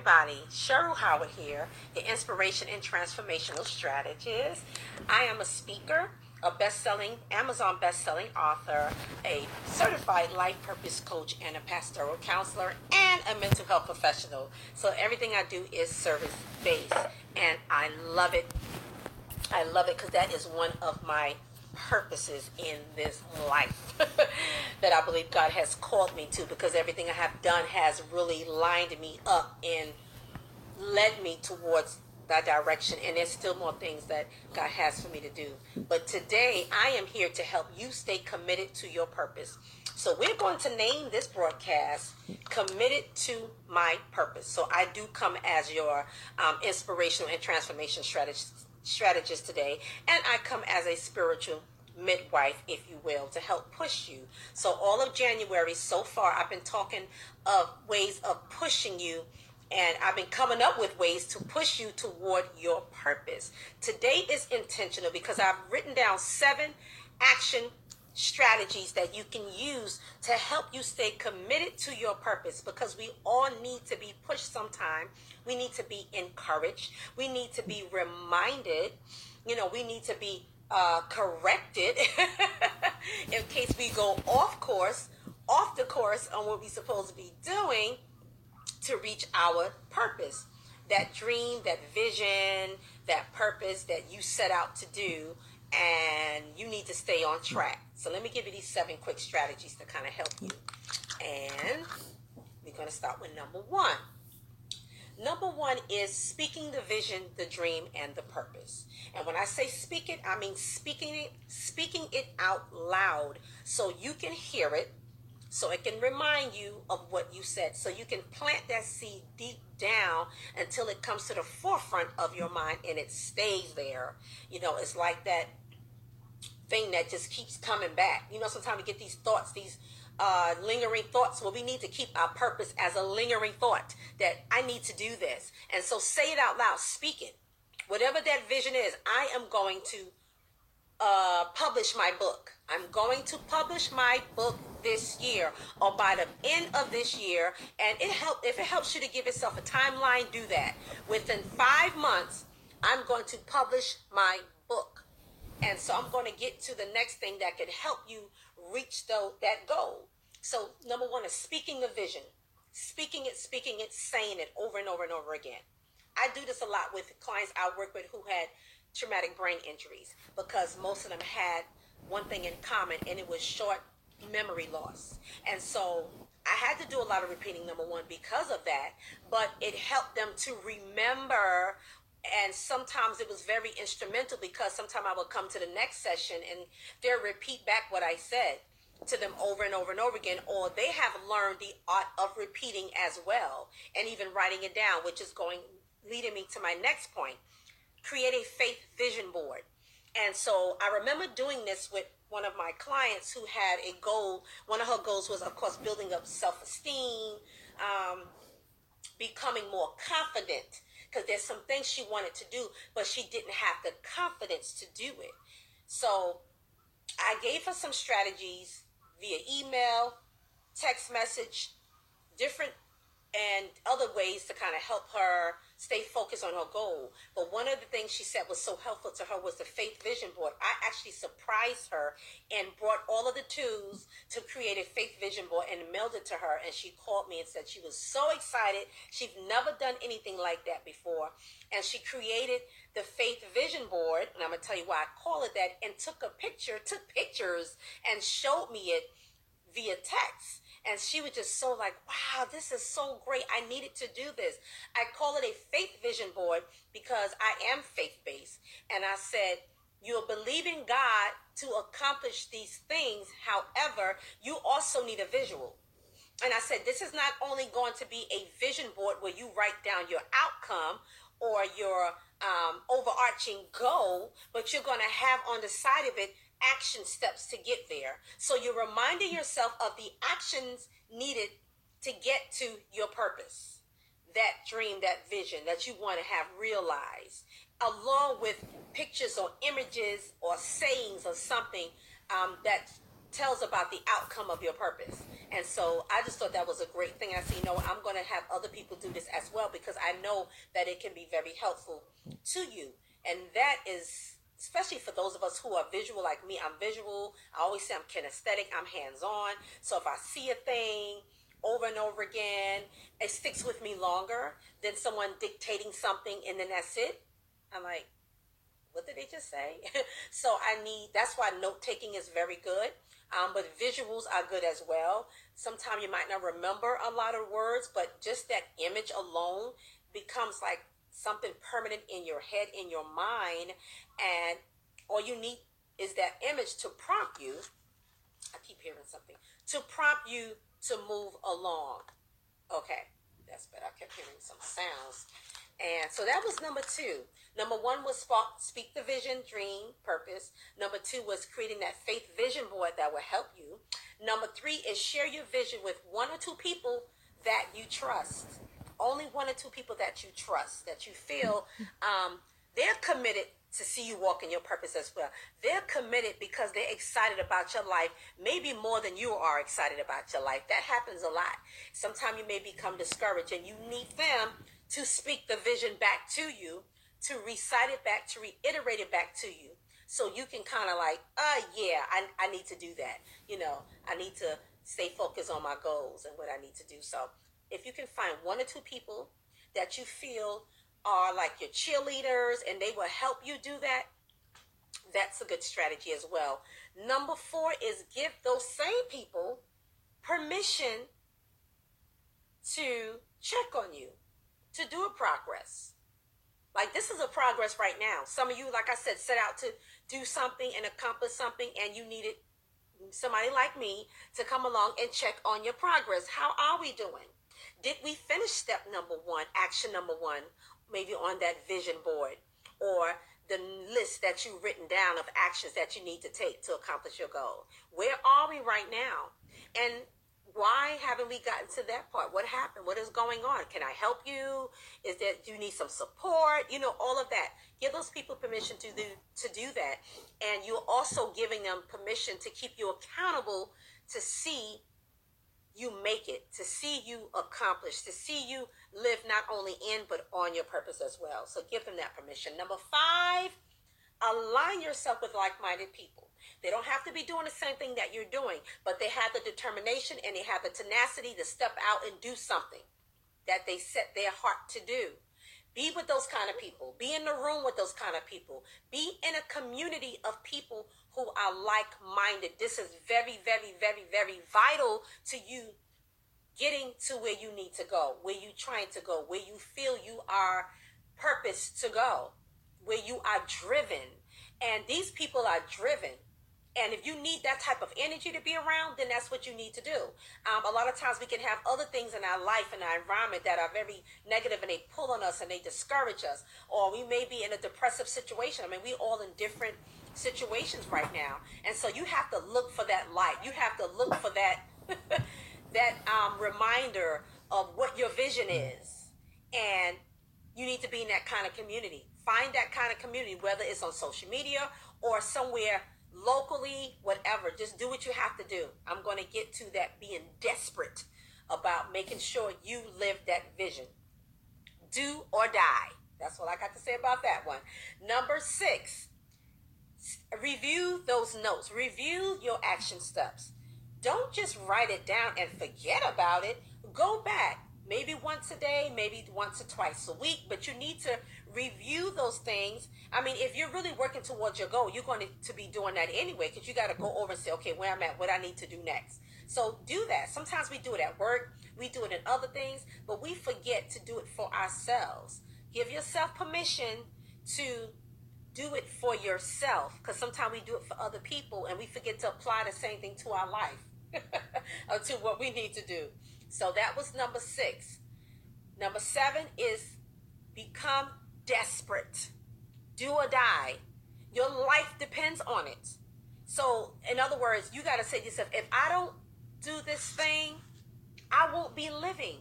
everybody. Cheryl Howard here, the inspiration and transformational strategist. I am a speaker, a best-selling Amazon best-selling author, a certified life purpose coach, and a pastoral counselor, and a mental health professional. So everything I do is service-based, and I love it. I love it because that is one of my purposes in this life that I believe God has called me to because everything I have done has really lined me up and led me towards that direction and there's still more things that God has for me to do. But today I am here to help you stay committed to your purpose. So we're going to name this broadcast Committed to My Purpose. So I do come as your um, inspirational and transformation strategist strategist today, and I come as a spiritual midwife, if you will, to help push you. So all of January so far, I've been talking of ways of pushing you and I've been coming up with ways to push you toward your purpose. Today is intentional because I've written down seven action strategies that you can use to help you stay committed to your purpose because we all need to be pushed sometime. We need to be encouraged. We need to be reminded. You know, we need to be uh, corrected in case we go off course, off the course on what we're supposed to be doing to reach our purpose. That dream, that vision, that purpose that you set out to do, and you need to stay on track. So let me give you these seven quick strategies to kind of help you. And we're going to start with number one. Number one is speaking the vision, the dream, and the purpose. And when I say speak it, I mean speaking it, speaking it out loud so you can hear it, so it can remind you of what you said. So you can plant that seed deep down until it comes to the forefront of your mind and it stays there. You know, it's like that thing that just keeps coming back. You know, sometimes we get these thoughts, these uh, lingering thoughts. Well, we need to keep our purpose as a lingering thought that I need to do this. And so say it out loud, speak it. Whatever that vision is, I am going to uh, publish my book. I'm going to publish my book this year or by the end of this year. And it help if it helps you to give yourself a timeline, do that. Within five months, I'm going to publish my book. And so I'm going to get to the next thing that could help you reach the, that goal. So number one is speaking the vision, speaking it, speaking it, saying it over and over and over again. I do this a lot with clients I work with who had traumatic brain injuries because most of them had one thing in common and it was short memory loss. And so I had to do a lot of repeating number one because of that, but it helped them to remember and sometimes it was very instrumental because sometimes I would come to the next session and they'll repeat back what I said to them over and over and over again, or they have learned the art of repeating as well and even writing it down, which is going leading me to my next point. Create a faith vision board. And so I remember doing this with one of my clients who had a goal. One of her goals was, of course, building up self esteem, um, becoming more confident because there's some things she wanted to do, but she didn't have the confidence to do it. So I gave her some strategies via email, text message, different and other ways to kind of help her stay focused on her goal. But one of the things she said was so helpful to her was the faith vision board. I actually surprised her and brought all of the tools to create a faith vision board and mailed it to her. And she called me and said she was so excited. She'd never done anything like that before. And she created the faith vision board. And I'm going to tell you why I call it that. And took a picture, took pictures and showed me it via text and she was just so like, wow, this is so great. I needed to do this. I call it a faith vision board because I am faith based. And I said, you're believing God to accomplish these things. However, you also need a visual. And I said, this is not only going to be a vision board where you write down your outcome or your um, overarching goal, but you're going to have on the side of it action steps to get there. So you're reminding yourself of the actions needed to get to your purpose, that dream, that vision that you want to have realized, along with pictures or images or sayings or something um, that tells about the outcome of your purpose. And so I just thought that was a great thing. I said, you know, I'm going to have other people do this as well because I know that it can be very helpful to you. And that is, especially for those of us who are visual like me, I'm visual. I always say I'm kinesthetic, I'm hands on. So if I see a thing, over and over again, it sticks with me longer than someone dictating something and then that's it. I'm like, what did they just say? so I need, that's why note taking is very good. Um, but visuals are good as well. Sometimes you might not remember a lot of words, but just that image alone becomes like something permanent in your head, in your mind. And all you need is that image to prompt you. I keep hearing something to prompt you to move along. Okay, that's better. I kept hearing some sounds. And so that was number two. Number one was speak the vision, dream, purpose. Number two was creating that faith vision board that will help you. Number three is share your vision with one or two people that you trust. Only one or two people that you trust, that you feel um, they're committed to see you walk in your purpose as well. They're committed because they're excited about your life, maybe more than you are excited about your life. That happens a lot. Sometimes you may become discouraged and you need them to speak the vision back to you, to recite it back, to reiterate it back to you. So you can kind of like, uh, yeah, I, I need to do that. You know, I need to stay focused on my goals and what I need to do. So if you can find one or two people that you feel are like your cheerleaders and they will help you do that, that's a good strategy as well. Number four is give those same people permission to check on you, to do a progress. Like this is a progress right now. Some of you, like I said, set out to do something and accomplish something, and you needed somebody like me to come along and check on your progress. How are we doing? Did we finish step number one, action number one? maybe on that vision board or the list that you've written down of actions that you need to take to accomplish your goal. Where are we right now? And why haven't we gotten to that part? What happened? What is going on? Can I help you? Is that you need some support? You know, all of that. Give those people permission to do to do that. And you're also giving them permission to keep you accountable to see you make it, to see you accomplish, to see you live not only in but on your purpose as well. So give them that permission. Number five, align yourself with like-minded people. They don't have to be doing the same thing that you're doing, but they have the determination and they have the tenacity to step out and do something that they set their heart to do. Be with those kind of people. Be in the room with those kind of people. Be in a community of people who are like minded. This is very, very, very, very vital to you getting to where you need to go, where you're trying to go, where you feel you are purposed to go, where you are driven. And these people are driven. And if you need that type of energy to be around, then that's what you need to do. Um, a lot of times we can have other things in our life and our environment that are very negative and they pull on us and they discourage us. Or we may be in a depressive situation. I mean, we all in different situations right now. And so you have to look for that light. You have to look for that that um, reminder of what your vision is. And you need to be in that kind of community. Find that kind of community, whether it's on social media or somewhere locally, whatever. Just do what you have to do. I'm going to get to that being desperate about making sure you live that vision. Do or die. That's what I got to say about that one. Number six, review those notes, review your action steps. Don't just write it down and forget about it. Go back, maybe once a day, maybe once or twice a week, but you need to review those things. I mean, if you're really working towards your goal, you're going to, be doing that anyway because you got to go over and say, okay, where I'm at, what I need to do next. So do that. Sometimes we do it at work, we do it in other things, but we forget to do it for ourselves. Give yourself permission to do it for yourself because sometimes we do it for other people and we forget to apply the same thing to our life or to what we need to do. So that was number six. Number seven is become desperate. Do or die. Your life depends on it. So, in other words, you got to say to yourself, if I don't do this thing, I won't be living.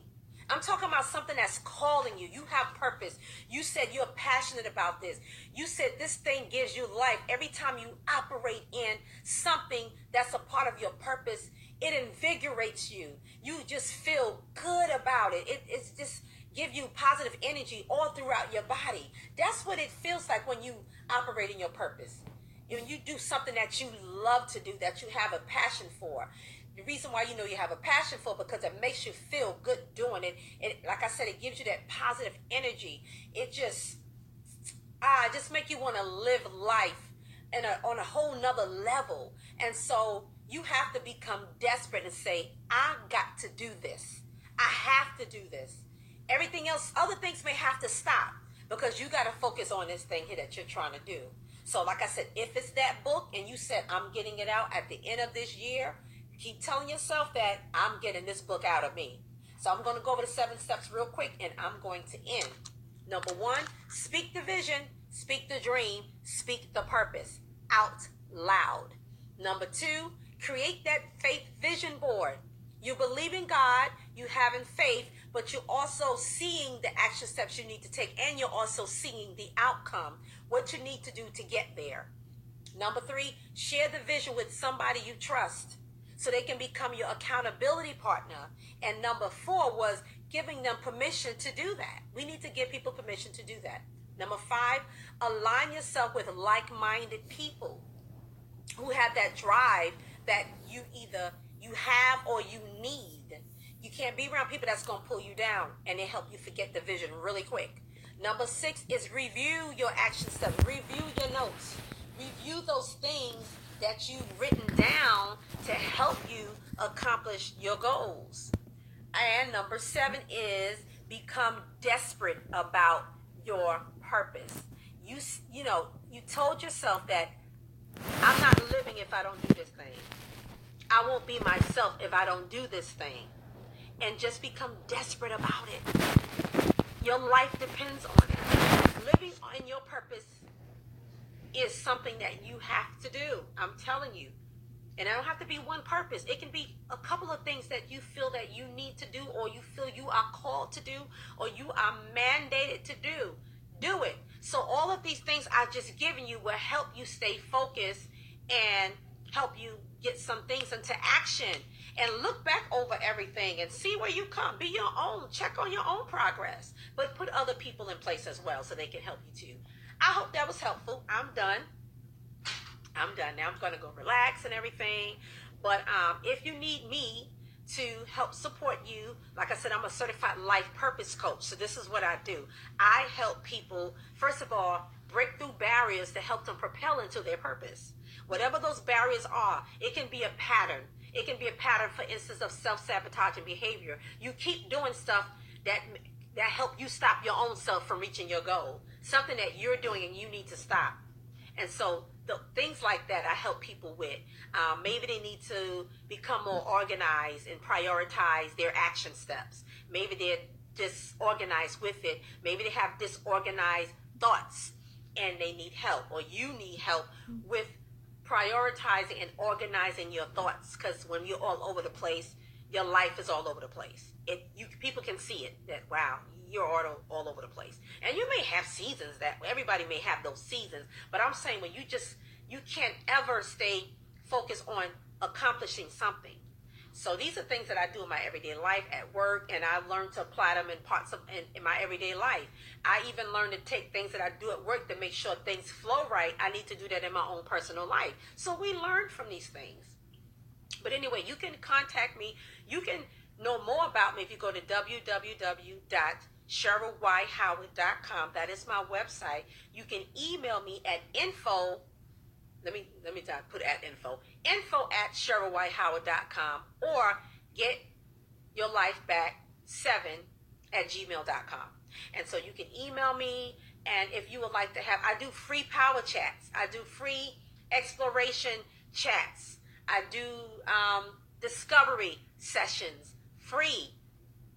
I'm talking about something that's calling you. You have purpose. You said you're passionate about this. You said this thing gives you life. Every time you operate in something that's a part of your purpose, it invigorates you. You just feel good about it. it it's just give you positive energy all throughout your body. That's what it feels like when you operate in your purpose. When you do something that you love to do, that you have a passion for. The reason why you know you have a passion for because it makes you feel good doing it. And like I said, it gives you that positive energy. It just ah, just make you want to live life in a, on a whole nother level. And so you have to become desperate and say, I got to do this. I have to do this. Everything else, other things may have to stop because you got to focus on this thing here that you're trying to do. So, like I said, if it's that book and you said, I'm getting it out at the end of this year, Keep telling yourself that I'm getting this book out of me. So I'm going to go over the seven steps real quick and I'm going to end. Number one, speak the vision, speak the dream, speak the purpose out loud. Number two, create that faith vision board. You believe in God, you having faith, but you're also seeing the action steps you need to take, and you're also seeing the outcome, what you need to do to get there. Number three, share the vision with somebody you trust so they can become your accountability partner. And number four was giving them permission to do that. We need to give people permission to do that. Number five, align yourself with like minded people who have that drive that you either you have or you need. You can't be around people that's going to pull you down and they help you forget the vision really quick. Number six is review your action steps, review your notes, review those things that you've written down to help you accomplish your goals. And number seven is become desperate about your purpose. You you know, you told yourself that I'm not living if I don't do this thing. I won't be myself if I don't do this thing. And just become desperate about it. Your life depends on it. Living in your purpose is something that you have to do. I'm telling you. And it don't have to be one purpose. It can be a couple of things that you feel that you need to do or you feel you are called to do or you are mandated to do. Do it. So all of these things I've just given you will help you stay focused and help you get some things into action and look back over everything and see where you come. Be your own. Check on your own progress, but put other people in place as well so they can help you too. I hope that was helpful. I'm done. I'm done now. I'm going to go relax and everything. But um, if you need me to help support you, like I said, I'm a certified life purpose coach. So this is what I do. I help people, first of all, break through barriers to help them propel into their purpose. Whatever those barriers are, it can be a pattern. It can be a pattern, for instance, of self-sabotaging behavior. You keep doing stuff that that help you stop your own self from reaching your goal. Something that you're doing and you need to stop. And so the things like that I help people with. Um, maybe they need to become more organized and prioritize their action steps. Maybe they're disorganized with it. Maybe they have disorganized thoughts and they need help, or you need help with prioritizing and organizing your thoughts. Because when you're all over the place, your life is all over the place. It you people can see it that wow you're all, all over the place. And you may have seasons that everybody may have those seasons, but I'm saying when you just you can't ever stay focused on accomplishing something. So these are things that I do in my everyday life at work, and I've learned to apply them in parts of in, in my everyday life. I even learned to take things that I do at work to make sure things flow right. I need to do that in my own personal life. So we learn from these things. But anyway, you can contact me. You can know more about me if you go to www.cherylhoward.com. That is my website. You can email me at info. Let me let me put at info. Info at cherylwhitehoward.com or get your life back seven at gmail.com. And so you can email me. And if you would like to have, I do free power chats. I do free exploration chats. I do um, discovery sessions free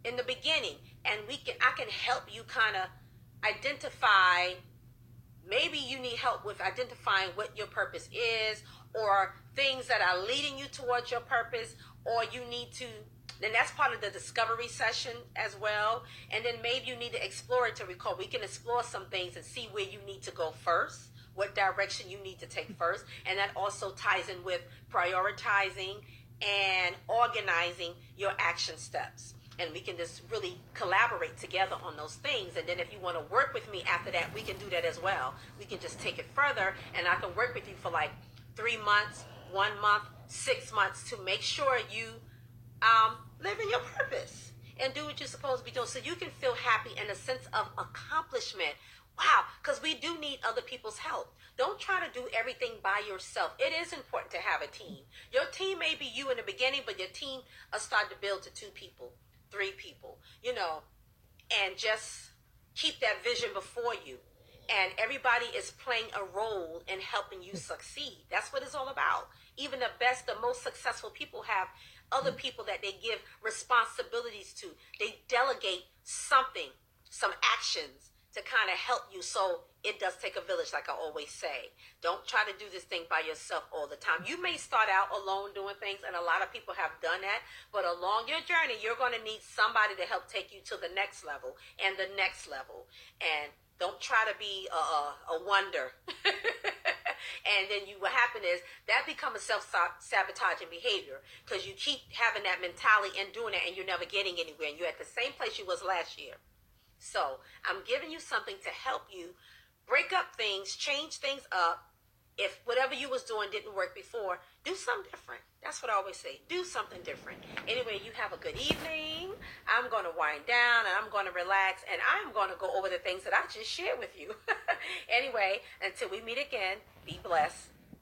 in the beginning, and we can I can help you kind of identify. Maybe you need help with identifying what your purpose is, or things that are leading you towards your purpose, or you need to then that's part of the discovery session as well. And then maybe you need to explore it to recall. We can explore some things and see where you need to go first, what direction you need to take first. And that also ties in with prioritizing and organizing your action steps. And we can just really collaborate together on those things. And then if you want to work with me after that, we can do that as well. We can just take it further and I can work with you for like three months, one month, six months to make sure you um, live in your purpose and do what you're supposed to be doing so you can feel happy and a sense of accomplishment. Wow, because we do need other people's help. Don't try to do everything by yourself. It is important to have a team. Your team may be you in the beginning, but your team will start to build to two people, three people, you know, and just keep that vision before you. And everybody is playing a role in helping you succeed. That's what it's all about. Even the best, the most successful people have other people that they give responsibilities to. They delegate something, some actions to kind of help you. So it does take a village, like I always say. Don't try to do this thing by yourself all the time. You may start out alone doing things, and a lot of people have done that. But along your journey, you're going to need somebody to help take you to the next level and the next level. And don't try to be a, a, a wonder. and then you what happen is that becomes a self-sabotaging behavior because you keep having that mentality and doing it and you're never getting anywhere and you're at the same place you was last year so i'm giving you something to help you break up things change things up. If whatever you was doing didn't work before do something different. That's what i always say. Do something different. Anyway you have a good evening. I'm going to wind down and i'm going to relax and i'm going to go over the things that i just shared with you. Anyway until we meet again be blessed